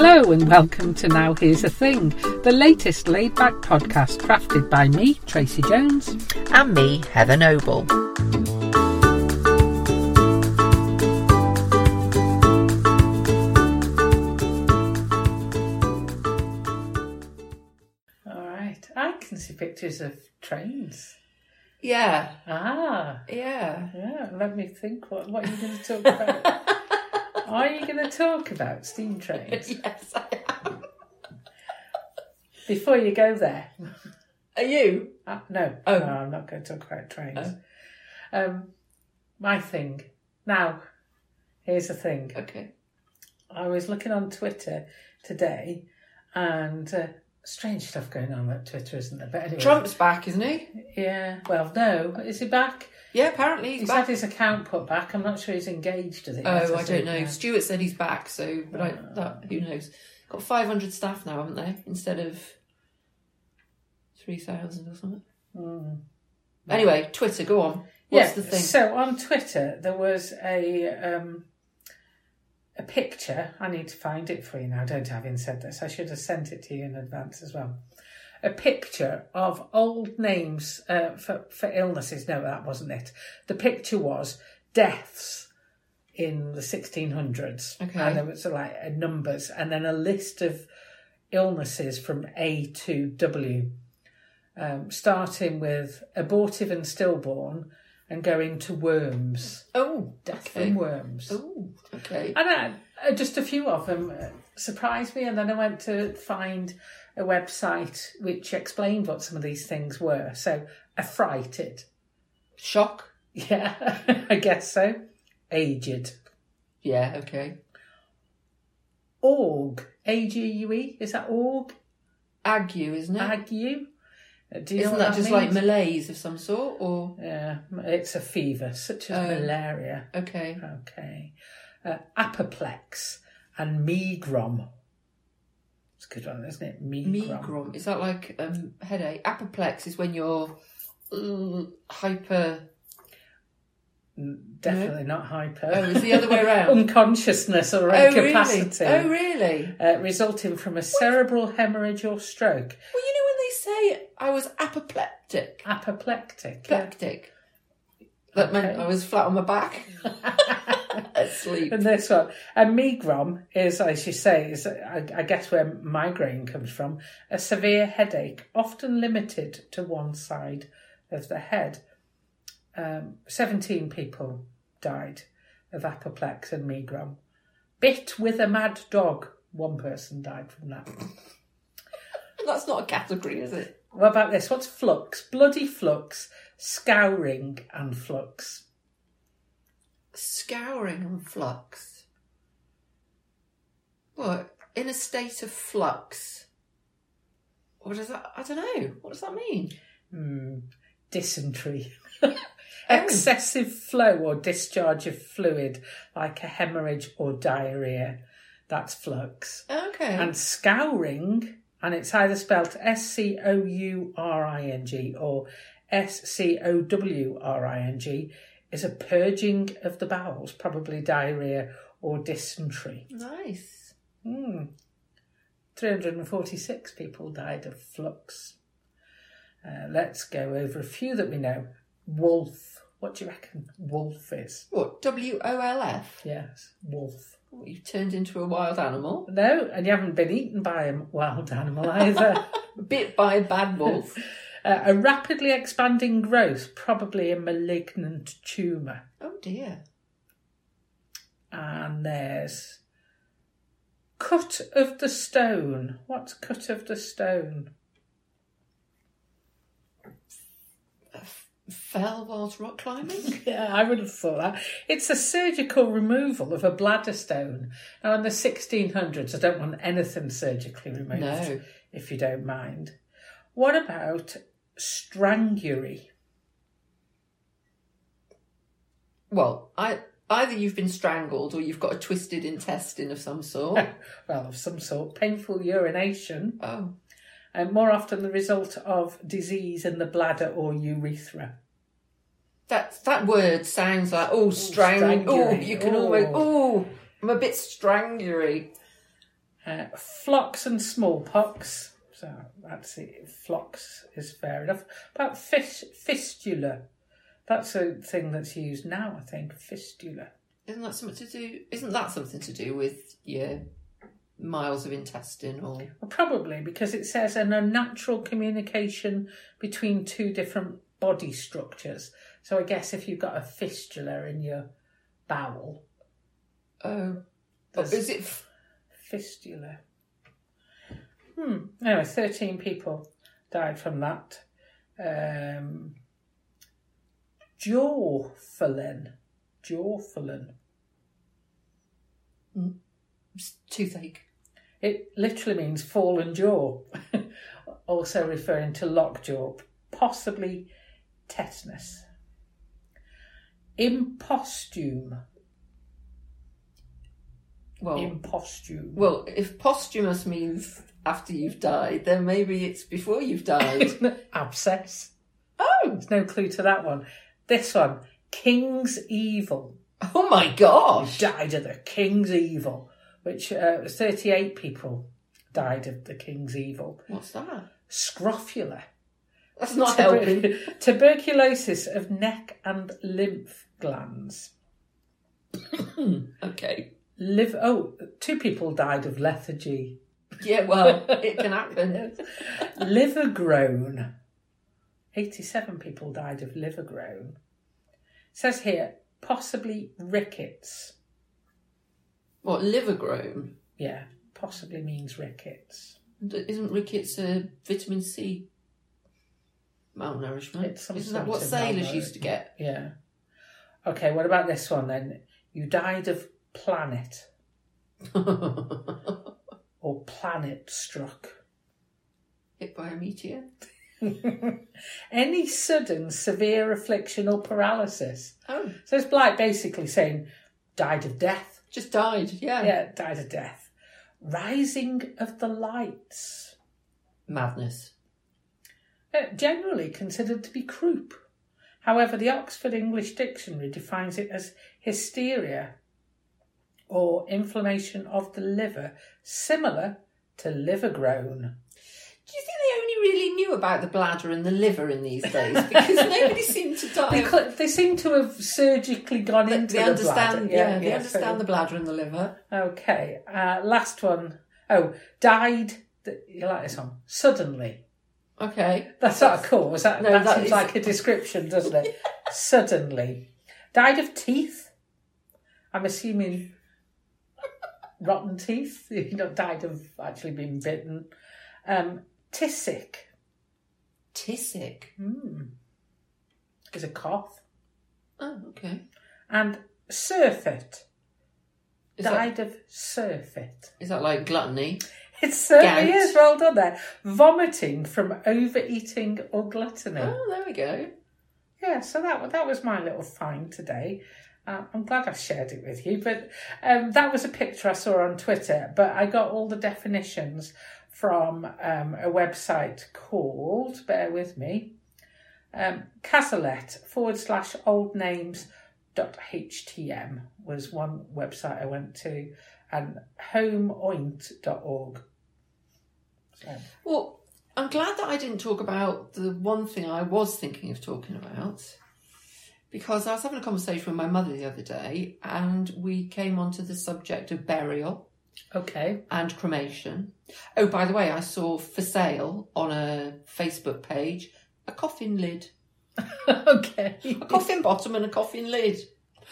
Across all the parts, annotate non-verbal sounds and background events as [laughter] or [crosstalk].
Hello and welcome to Now Here's a Thing, the latest laid back podcast crafted by me, Tracy Jones. And me, Heather Noble. All right, I can see pictures of trains. Yeah, Ah, yeah. yeah, let me think. What, what are you going to talk about? [laughs] are you going to talk about steam trains? [laughs] yes, I am. Before you go there, Are you? uh, no, Oh. no, I'm not going to talk about trains. Um, my thing. Now, here's the thing. Okay. I was looking on Twitter today, and uh, strange stuff going on at Twitter, isn't there? But anyway, Trump's back, isn't he? Yeah. Well, no, is he back? Yeah, apparently he's, He's back. had his account put back. I'm not sure he's engaged. Is it? Oh, I don't know. Yeah. Stuart said he's back, so but I, that who knows? Got five hundred staff now, haven't they? Instead of three thousand or something. Mm. Anyway, Twitter, go on. What's yeah. the thing? So on Twitter there was a um, a picture. I need to find it for you now. Don't having said this, I should have sent it to you in advance as well. A picture of old names uh, for for illnesses. No, that wasn't it. The picture was deaths in the 1600s. Okay. And there was like numbers and then a list of illnesses from A to W, um, starting with abortive and stillborn and going to worms, oh, death okay. from worms. Oh, okay. And I, uh, just a few of them uh, surprised me, and then I went to find a website which explained what some of these things were. So, affrighted. Shock. Yeah, [laughs] I guess so. Aged. Yeah. Okay. Org. A G U E. Is that org? Ague, isn't it? Ague? Uh, Do you Isn't what that just like malaise of some sort, or Yeah, it's a fever, such as Oh. malaria. okay? Okay. Uh, apoplex and megrim. Good one, isn't it? Megrim. Megrim is that like um, headache? Apoplex is when you're uh, hyper. Definitely not hyper. Oh, it's the other way [laughs] around. Unconsciousness or oh really? incapacity. Oh really? Uh, resulting from a cerebral hemorrhage or stroke. Well, you know when they say I was apoplectic, Apoplectic. yeah. plectic. That meant I was flat on my back, [laughs] [laughs] asleep. And this one, a megrim is, as you say, is I, I guess where migraine comes from, a severe headache, often limited to one side of the head. Um, Seventeen people died of apoplex and megrim. Bit with a mad dog. One person died from that. That's not a category, is it? What about this? What's flux? Bloody flux, scouring, and flux. Scouring and flux. What? In a state of flux. What does that? I don't know. What does that mean? Hmm. Dysentery. [laughs] Excessive flow or discharge of fluid, like a hemorrhage or diarrhea. That's flux. Okay. And scouring, and it's either spelt S C O U R I N G or S C O W R I N G, is a purging of the bowels, probably diarrhea or dysentery. nice. Hmm. 346 people died of flux. Uh, let's go over a few that we know. Wolf. What do you reckon wolf is? What? W O L F? Yes, wolf. you've turned into a wild animal. No, and you haven't been eaten by a wild [laughs] animal either. [laughs] Bit by a bad wolf. [laughs] uh, a rapidly expanding growth, probably a malignant tumour. oh dear. And there's cut of the stone. What's cut of the stone? Fell whilst rock climbing? [laughs] Yeah, I would have thought that. It's a surgical removal of a bladder stone. Now, in the 1600s, I don't want anything surgically removed, No. if you don't mind. What about strangury? well, I either you've been strangled or you've got a twisted intestine of some sort. [laughs] Well, of some sort, painful urination, oh. and more often the result of disease in the bladder or urethra. That that word sounds like oh strang oh strangury. you can Oh. almost oh I'm a bit strangury. Uh, flocks and smallpox. So that's it. Flox is fair enough. About fis- fistula. That's a thing that's used now, I think. Fistula. Isn't that something to do? Isn't that something to do with your miles of intestine or? Well, probably because it says an unnatural communication between two different body structures. So I guess if you've got a fistula in your bowel, Oh, is it? f- fistula. Hmm. Anyway, 13 people died from that. Um, Jawfallen. Jawfallen. Toothache. It literally means fallen jaw, [laughs] also referring to lockjaw, possibly tetanus. Impostume. Well, Impostume. well, if posthumous means after you've died, then maybe it's before you've died. [laughs] Abscess. oh, There's no clue to that one. This one, King's Evil. oh my gosh! Died of the King's Evil, which uh, 38 people died of the King's Evil. What's that? Scrofula. That's not Tuber- helping. [laughs] tuberculosis of neck and lymph glands. [laughs] Okay. Live. Oh, two people died of lethargy. Yeah, well, [laughs] it can happen. liver grown. 87 people died of liver grown. says here, possibly rickets. What liver grown? Yeah, possibly means rickets. Isn't rickets a vitamin C malnourishment? Isn't that what sailors used to get? Yeah. Okay, what about this one then? You died of planet [laughs] or planet struck. Hit by a meteor? Any sudden severe affliction or paralysis. Oh, So it's like basically saying died of death. just died. Yeah. Yeah, died of death. Rising of the lights. Madness. Uh, generally considered to be croup. However, the Oxford English Dictionary defines it as hysteria or inflammation of the liver, similar to liver grown. Do you think they only really knew about the bladder and the liver in these days? Because [laughs] nobody seemed to die. They, they seem to have surgically gone They, into they the understand, bladder. yeah, they so- understand the bladder and the liver. Okay, uh, last one. Oh, died. th- You like this one? Suddenly. Okay. That's not a cause. That, No, that, that seems is- like a description, doesn't it? [laughs] Suddenly. Died of teeth. I'm assuming rotten teeth. [laughs] You know, died of actually being bitten. Um, Tissic Tissic. hmm, is a cough. Oh, okay. And surfeit. Is that, Died of surfeit. is that like gluttony? It certainly Gout. is. Well done there. Vomiting from overeating or gluttony. Oh, there we go. Yeah, so that that was my little find today. Uh, I'm glad I shared it with you, but um, that was a picture I saw on Twitter. But I got all the definitions from um, a website called, bear with me, um, Cazalet forward slash old names dot htm was one website I went to, and homeoint.org. So, Well, I'm glad that I didn't talk about the one thing I was thinking of talking about because I was having a conversation with my mother the other day and we came onto the subject of burial okay. and cremation. Oh, by the way, I saw for sale on a Facebook page a coffin lid, [laughs] okay. a coffin bottom and a coffin lid.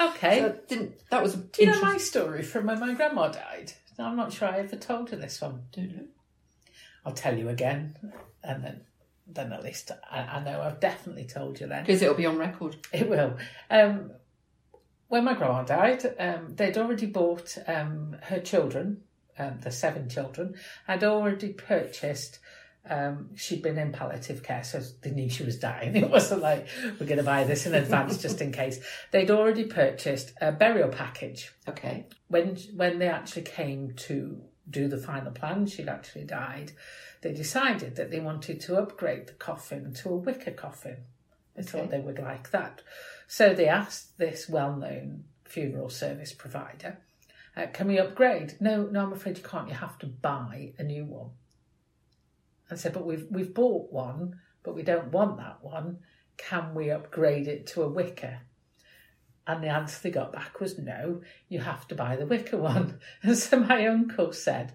Okay. So didn't that was a Do you know my story from when my grandma died? I'm not sure I ever told you this one. Don't know. I'll tell you again, and then then at least I, I know I've definitely told you then. Because it'll be on record. It will. Um, when my grandma died, um, they'd already bought um, her children, um, the seven children, had already purchased. Um, she'd been in palliative care, so they knew she was dying. [laughs] It wasn't like we're going to buy this in advance just in case. They'd already purchased a burial package. Okay. when when they actually came to do the final plan, she'd actually died. They decided that they wanted to upgrade the coffin to a wicker coffin. They thought they would like that, so they asked this well-known funeral service provider, Uh, can we upgrade? No, no, I'm afraid you can't. You have to buy a new one. And said, but we've we've bought one, but we don't want that one. Can we upgrade it to a wicker? And the answer they got back was no, you have to buy the wicker [laughs] one. And so my uncle said,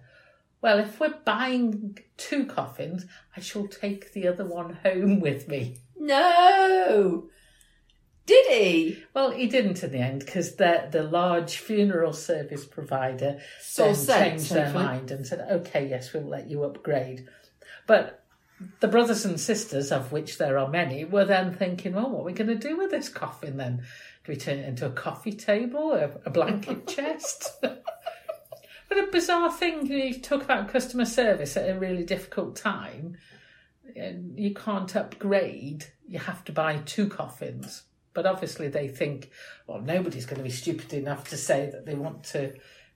Well, if we're buying two coffins, I shall take the other one home with me. No! Did he? Well, he didn't in the end because the the large funeral service provider Saw then changed their mind and said, "Okay, yes, we'll let you upgrade." But the brothers and sisters, of which there are many, were then thinking, "Well, what are we going to do with this coffin then? Do we turn it into a coffee table, a, a blanket [laughs] chest?" [laughs] But a bizarre thing, you, talk about customer service at a really difficult time. and You can't upgrade, you have to buy two coffins. But obviously, they think, well, nobody's going to be stupid enough to say that they want to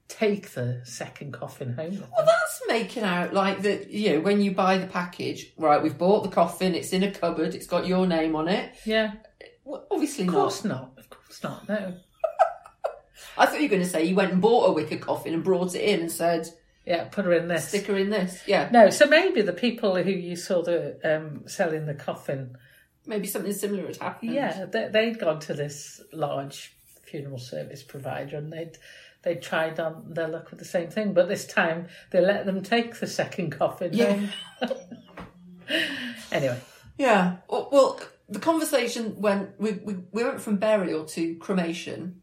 take the second coffin home. Well, that's making out like that, you know, when you buy the package, right, we've bought the coffin, it's in a cupboard, it's got your name on it. Yeah, Well, obviously of not. course not. Of course not. No. I thought you were going to say you went and bought a wicker coffin and brought it in and said, Yeah, put her in this. stick her in this. Yeah, No, so maybe the people who you saw the um, selling the coffin, maybe something similar had happened. yeah, they, they'd gone to this large funeral service provider and they'd they tried on their luck with the same thing, but this time they let them take the second coffin. Yeah. [laughs] anyway, Yeah. Well, well, the conversation went, we, we, we went from burial to cremation.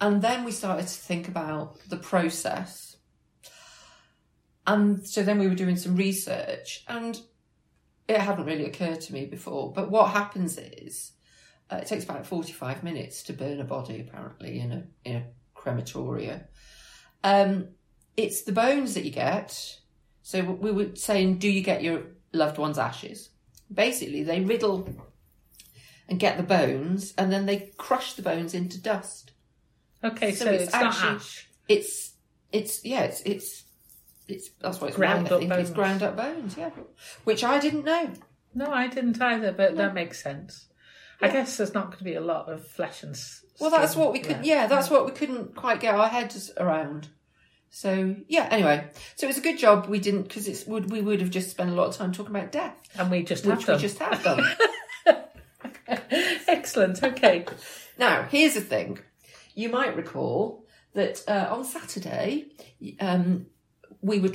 And then we started to think about the process. And so then we were doing some research and it hadn't really occurred to me before. But what happens is uh, it takes about 45 minutes to burn a body, apparently, in a, in a crematoria. Um, it's the bones that you get. So we were saying, do you get your loved one's ashes? Basically, they riddle and get the bones, and then they crush the bones into dust. Okay, So so, it's it's, not actually- ash. It's it's yeah, it's it's it's that's what it's Ground up think it's bones. ground up bones, yeah, which I didn't know. No, I didn't either, but No. that makes sense. I guess there's not going to be a lot of flesh and. Well, that's what we could. left. Yeah, that's what we couldn't quite get our heads around. So yeah. Anyway, so it's a good job we didn't because it's would we would have just spent a lot of time talking about death, and we just which have we just have done. [laughs] Excellent. Okay. Now, here's the thing. You might recall that uh, on Saturday, um, we were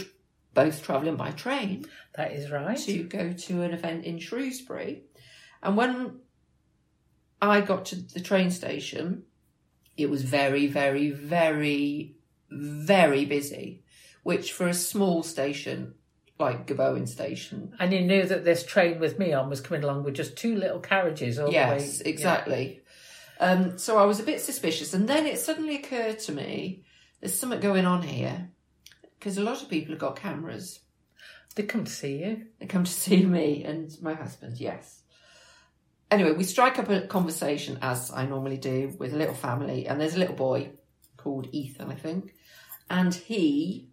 both travelling by train That is right. to go to an event in Shrewsbury. And when I got to the train station, it was very, very, very, very busy, which for a small station like Gobowen Station, And you knew that this train with me on was coming along with just two little carriages all yes, the way. exactly. Um, so I was a bit suspicious, and then it suddenly occurred to me there's something going on here because a lot of people have got cameras. They come to see you. They come to see me and my husband, yes. Anyway, we strike up a conversation as I normally do with a little family, and there's a little boy called Ethan, I think, and he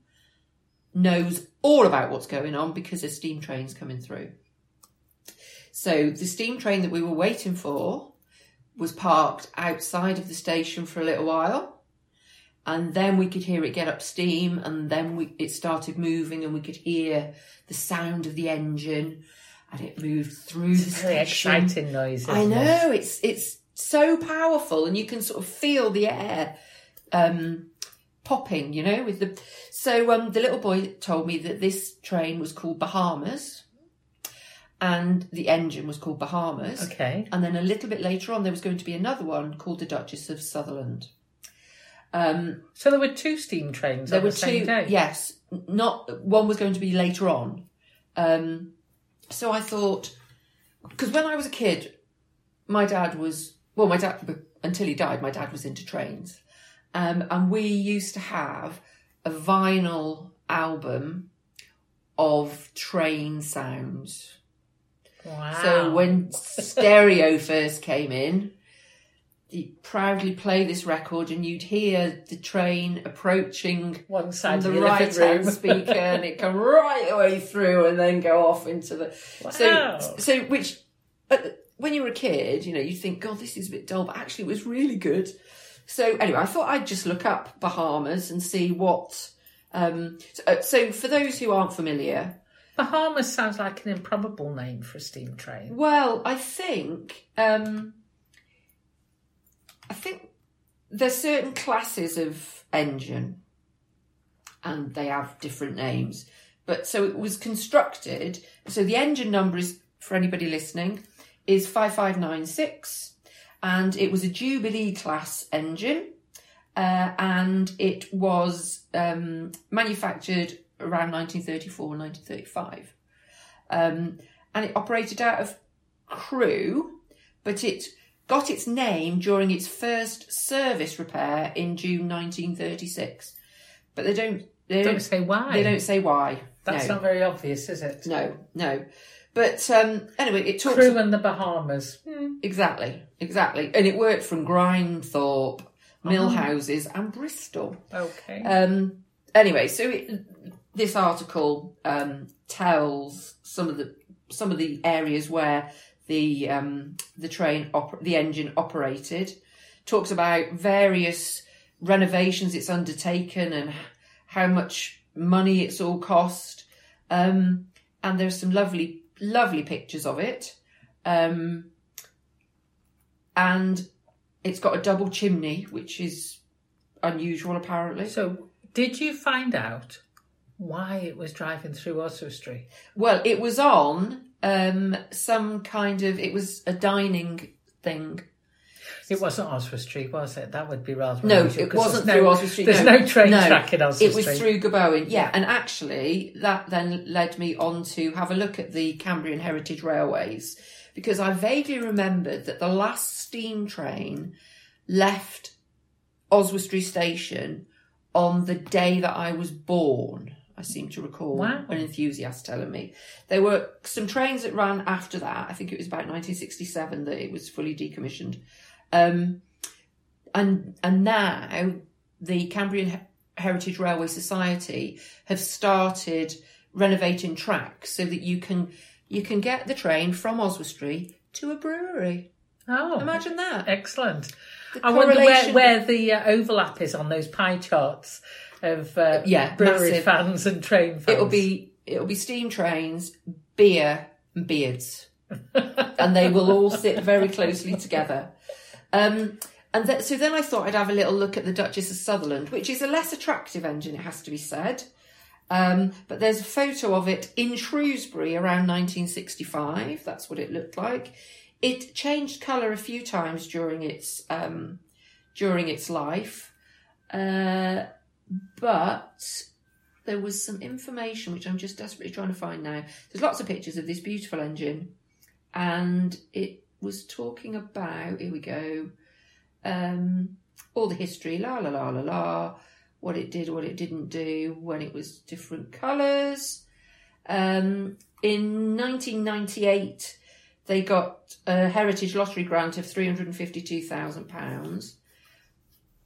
knows all about what's going on because a steam train's coming through. So the steam train that we were waiting for was parked outside of the station for a little while. And then we could hear it get up steam, and then we, it started moving, and we could hear the sound of the engine, and it moved through the Very station. exciting noise. I isn't it? know it's it's so powerful, and you can sort of feel the air um, popping. You know, with the so um, the little boy told me that this train was called Bahamas, and the engine was called Bahamas. Okay. And then a little bit later on, there was going to be another one called the Duchess of Sutherland. Um, So there were two steam trains there on were the same two. Yes, not one was going to be later on. Um, so I thought, because when I was a kid, my dad was well, my dad until he died, my dad was into trains, um, and we used to have a vinyl album of train sounds. Wow. So when stereo [laughs] first came in, you'd proudly play this record, and you'd hear the train approaching one side the the right hand speaker, [laughs] and it come right the way through, and then go off into the Wow. so so which. But when you were a kid, you know, you think, God, this is a bit dull, but actually, it was really good. So anyway, I thought I'd just look up Bahamas and see what. Um, so, uh, so for those who aren't familiar, Bahamas sounds like an improbable name for a steam train. well, I think um, I think there's certain classes of engine, and they have different names. But so it was constructed. So the engine number is for anybody listening is five five nine six, and it was a Jubilee class engine, uh, and it was um, manufactured around 1934 and 1935, um, and it operated out of Crewe, but it got its name during its first service repair in June 1936. But they don't. They Don't don't. say why. They don't say why. That's no. not very obvious, is it? No, no. But um, anyway, it took Crew and the Bahamas. exactly, exactly, and it worked from Grindthorpe, Millhouses, and Bristol. Okay. Um, anyway, so it, this article um, tells some of the some of the areas where the um, the train oper- the engine operated. Talks about various renovations it's undertaken and how much money it's all cost. Um, and there's some lovely lovely pictures of it. Um, and it's got a double chimney, which is unusual apparently. so, did you find out why it was driving through Oswestry? Well, it was on um, some kind of. It was a dining thing. It wasn't Oswestry, was it? That would be rather No, unusual, it wasn't through no, Oswestry. There's no, no, train no. track in Oswestry. It was through Gobowen, yeah. And actually, that then led me on to have a look at the Cambrian Heritage Railways because I vaguely remembered that the last steam train left Oswestry Station on the day that I was born. I seem to recall Wow. an enthusiast telling me. There were some trains that ran after that. I think it was about 1967 that it was fully decommissioned. Um, and and now the Cambrian Heritage Railway Society have started renovating tracks so that you can you can get the train from Oswestry to a brewery. Oh, Imagine that. excellent. The I wonder where, where the uh, overlap is on those pie charts of uh, Yeah, brewery massive. fans and train fans. It'll be it'll be steam trains, beer, and beards, [laughs] and they will all sit very closely together. Um, and th- so then I thought I'd have a little look at the Duchess of Sutherland, which is a less attractive engine, it has to be said. Um, but there's a photo of it in Shrewsbury around 1965. That's what it looked like. It changed colour a few times during its um, during its life, uh, but there was some information which I'm just desperately trying to find now. There's lots of pictures of this beautiful engine, and it was talking about here we go, um, all the history, la la la la la, what it did, what it didn't do, when it was different colours. Um, in 1998, they got a Heritage Lottery grant of £352,000.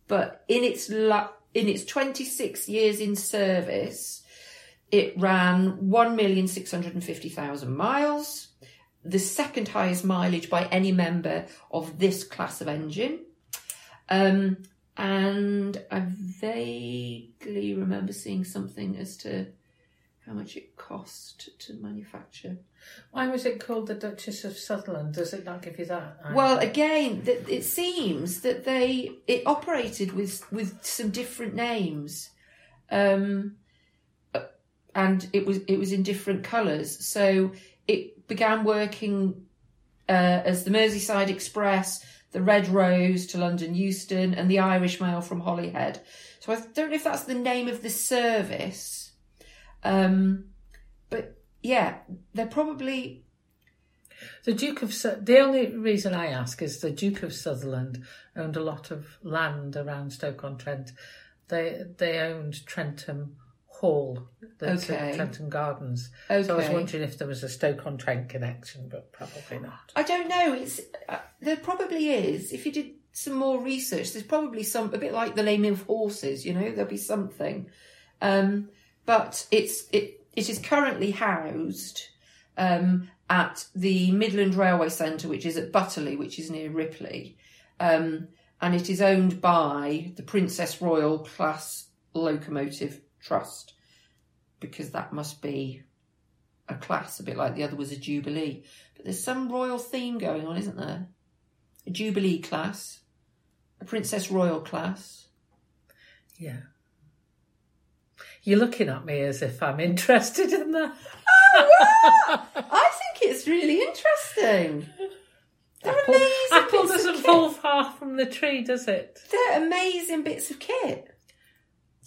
But in its la- in its 26 years in service, it ran 1,650,000 miles, the second highest mileage by any member of this class of engine. Um, and I vaguely remember seeing something as to how much it cost to manufacture. Why was it called the Duchess of Sutherland? Does it not give you that? Well, again, th- it seems that they it operated with with some different names, um, and it was it was in different colours. So it began working uh, as the Merseyside Express, the Red Rose to London Euston, and the Irish Mail from Holyhead. So I don't know if that's the name of the service, um, but yeah, they're probably The Duke of Su- the only reason I ask is the Duke of Sutherland owned a lot of land around Stoke on Trent. They they owned Trentham Hall, that's Okay. at Trentham Gardens. okay. So I was wondering if there was a Stoke on Trent connection, but probably not. I don't know. It's uh, there probably is. If you did some more research, there's probably some a bit like the naming of horses. You know, there'll be something. Um, but it's it it is currently housed um, at the Midland Railway Centre, which is at Butterley, which is near Ripley. Um, and it is owned by the Princess Royal Class Locomotive Trust, because that must be a class, a bit like the other was a Jubilee. But there's some royal theme going on, isn't there? A Jubilee class, a Princess Royal class. Yeah. You're looking at me as if I'm interested in that. [laughs] I think it's really interesting. They're Apple, amazing apple doesn't fall far from the tree, does it? They're amazing bits of kit.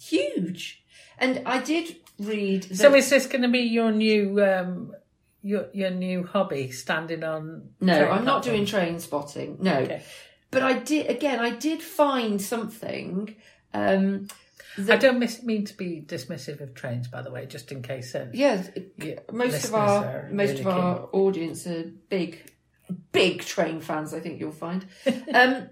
Huge. And I did read. That, So is this going to be your new um, your your new hobby, standing on? no, I'm not doing train spotting. No, Okay. but I did again. I did find something. Um, I don't mean to be dismissive of trains, by the way, just in case. Um, yeah, yeah, most of our most really of our audience are big, big train fans. I think you'll find. [laughs] um,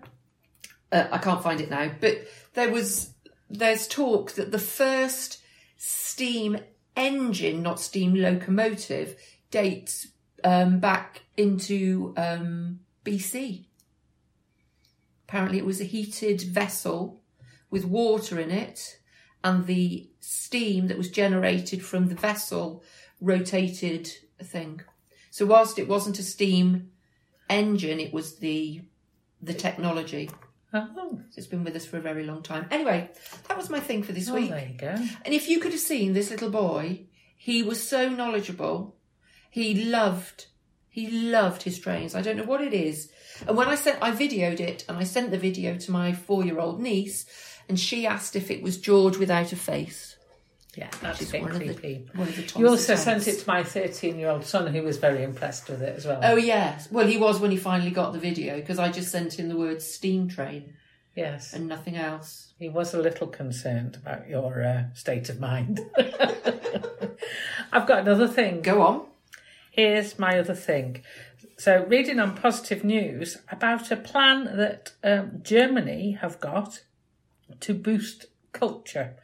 uh, I can't find it now, but there was there's talk that the first steam engine, not steam locomotive, dates um, back into um, BC. Apparently, it was a heated vessel with water in it, and the steam that was generated from the vessel rotated a thing. So, whilst it wasn't a steam engine, it was the the technology. Oh, It's been with us for a very long time. Anyway, that was my thing for this oh, week. there you go. And if you could have seen this little boy, he was so knowledgeable. He loved, he loved his trains. I don't know what it is. And when I sent, I videoed it and I sent the video to my four-year-old niece, and she asked if it was Gordon without a face. Yeah, that's a bit of the- creepy. One of the You also sent it to my 13 year old son, who was very impressed with it as well. Oh yes, well he was when he finally got the video because I just sent him the word steam train yes. and nothing else. He was a little concerned about your uh, state of mind. [laughs] I've got another thing. Go on. Here's my other thing. So, reading on positive news about a plan that um, Germany have got to boost culture.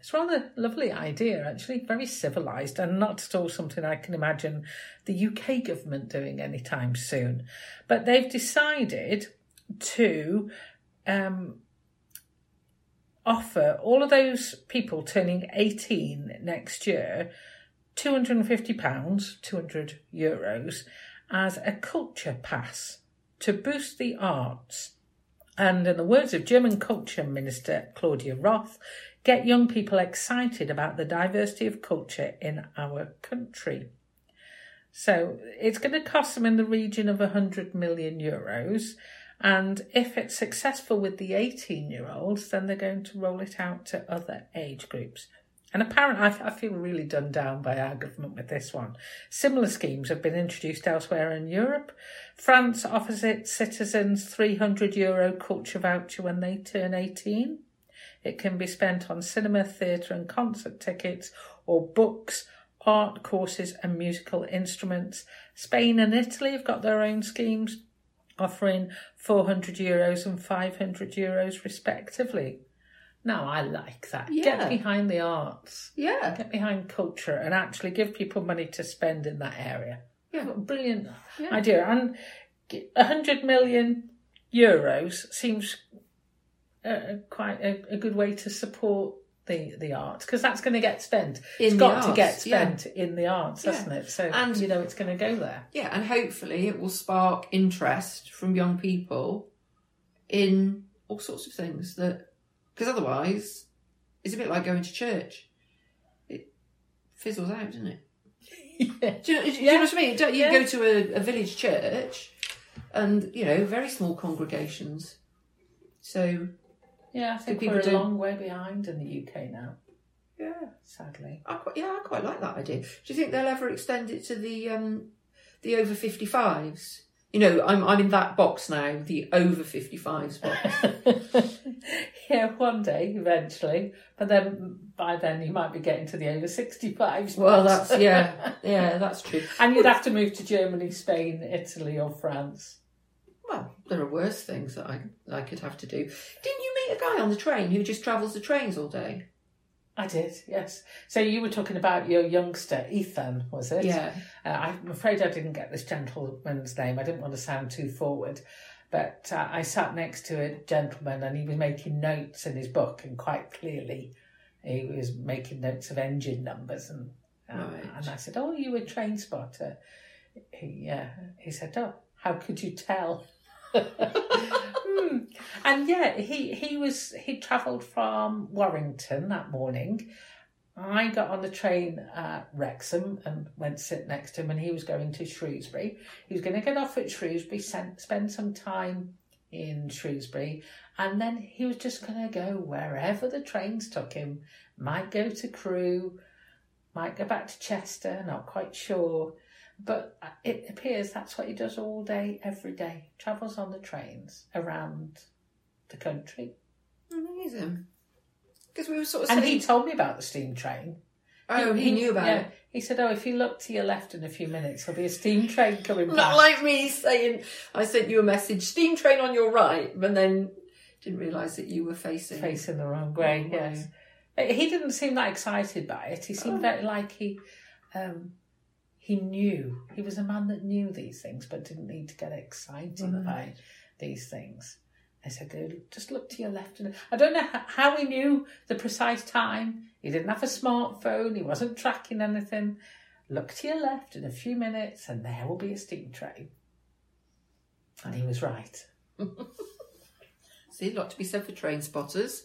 It's rather lovely idea, actually, very civilised, and not at all something I can imagine the UK government doing anytime soon. But they've decided to um, offer all of those people turning 18 next year £250, 200 euros, as a culture pass to boost the arts. And in the words of German Culture Minister Claudia Roth, get young people excited about the diversity of culture in our country. So it's going to cost them in the region of 100 million euros. And if it's successful with the 18 year olds, then they're going to roll it out to other age groups. And apparently, I, I feel really done down by our government with this one. Similar schemes have been introduced elsewhere in Europe. France offers its citizens 300 euro culture voucher when they turn 18. It can be spent on cinema, theatre, and concert tickets, or books, art courses, and musical instruments. Spain and Italy have got their own schemes, offering 400 euros and 500 euros respectively. Now, I like that. Yeah. Get behind the arts, Yeah. get behind culture, and actually give people money to spend in that area. Yeah. Brilliant Yeah. idea. And 100 million euros seems uh, quite a, a good way to support the, the arts because that's going to get spent. In it's got to arts, get yeah. spent in the arts, Yeah. hasn't it? So, And- you know, it's going to go there. Yeah, and hopefully it will spark interest from young people in all sorts of things that, because otherwise, it's a bit like going to church. It fizzles out, doesn't it? yeah. Do you, know, do you Yeah. know what I mean? Don't you Yeah. go to a, a village church, and you know, very small congregations. So Yeah, I think people we're a do- long way behind in the UK now, yeah, sadly. I quite, yeah, I quite like that idea. Do you think they'll ever extend it to the um, the over fifty fives? You know, I'm I'm in that box now, the over fifty fives box. [laughs] [laughs] yeah, one day eventually, but then by then you might be getting to the over 65s. Well, [laughs] that's yeah, yeah, that's true. and you'd have to move to Germany, Spain, Italy, or France. Well, there are worse things that I I could have to do. Didn't you meet a guy on the train who just travels the trains all day? I did, yes. So you were talking about your youngster, Ethan, was it? Yeah, Uh, I'm afraid I didn't get this gentleman's name. I didn't want to sound too forward. But uh, I sat next to a gentleman and he was making notes in his book, and quite clearly he was making notes of engine numbers. And, uh, Right. and I said, Oh, you a train spotter? He, uh, he said, Oh, how could you tell? [laughs] Hmm. And yeah, he, he was he travelled from Warrington that morning. I got on the train at Wrexham and went to sit next to him, and he was going to Shrewsbury. He was going to get off at Shrewsbury, spend some time in Shrewsbury, and then he was just going to go wherever the trains took him. Might go to Crewe, might go back to Chester, not quite sure. But uh, it appears that's what he does all day, every day. Travels on the trains around the country. Amazing. Because we were sort of And saying, he told me about the steam train. oh, he, knew about yeah. it. He said, "Oh, if you look to your left in a few minutes, there'll be a steam [laughs] train coming Not past." like me saying, I sent you a message, steam train on your right, but then didn't realise that you were facing. facing the wrong way. Yes, Uh, he didn't seem that excited by it. He seemed Oh. very like he um, he knew he was a man that knew these things, but didn't need to get excited by these things. I said, "Go- just look to your left. And I don't know how he knew the precise time. He didn't have a smartphone. He wasn't tracking anything. Look to your left in a few minutes, and there will be a steam train. And he was right. [laughs] See, a lot to be said for train spotters.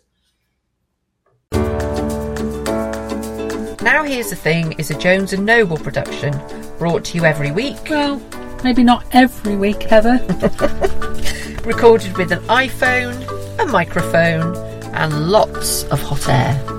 Now Here's the Thing is a Jones and Noble production, brought to you every week, Well, maybe not every week, Heather. [laughs] recorded with an iPhone, a microphone, and lots of hot air.